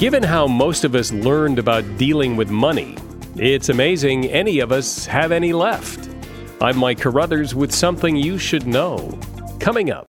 Given how most of us learned about dealing with money, it's amazing any of us have any left. I'm Mike Carruthers with something you should know. Coming up.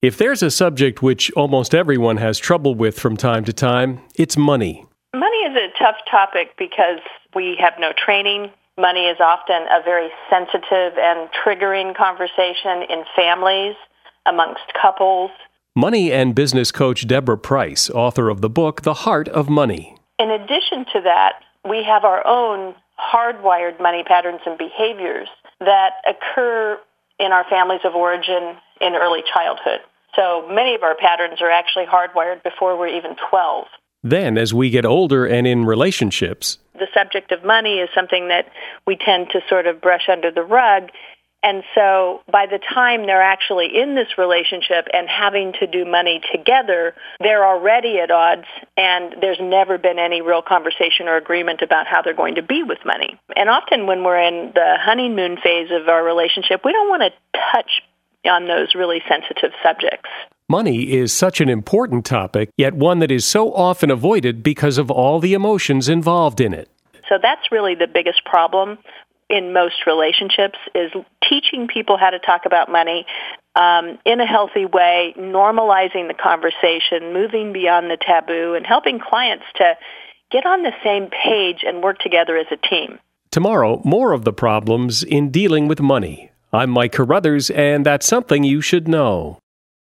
If there's a subject which almost everyone has trouble with from time to time, it's money. Money is a tough topic because we have no training. Money is often a very sensitive and triggering conversation in families, amongst couples. Money and business coach Deborah Price, author of the book The Heart of Money. In addition to that, we have our own hardwired money patterns and behaviors that occur in our families of origin in early childhood. So many of our patterns are actually hardwired before we're even 12. Then, as we get older and in relationships, the subject of money is something that we tend to sort of brush under the rug and so by the time they're actually in this relationship and having to do money together, they're already at odds and there's never been any real conversation or agreement about how they're going to be with money. And often when we're in the honeymoon phase of our relationship, we don't want to touch on those really sensitive subjects. Money is such an important topic, yet one that is so often avoided because of all the emotions involved in it. So that's really the biggest problem in most relationships is teaching people how to talk about money um, in a healthy way, normalizing the conversation, moving beyond the taboo, and helping clients to get on the same page and work together as a team. Tomorrow, more of the problems in dealing with money. I'm Mike Carruthers, and that's something you should know.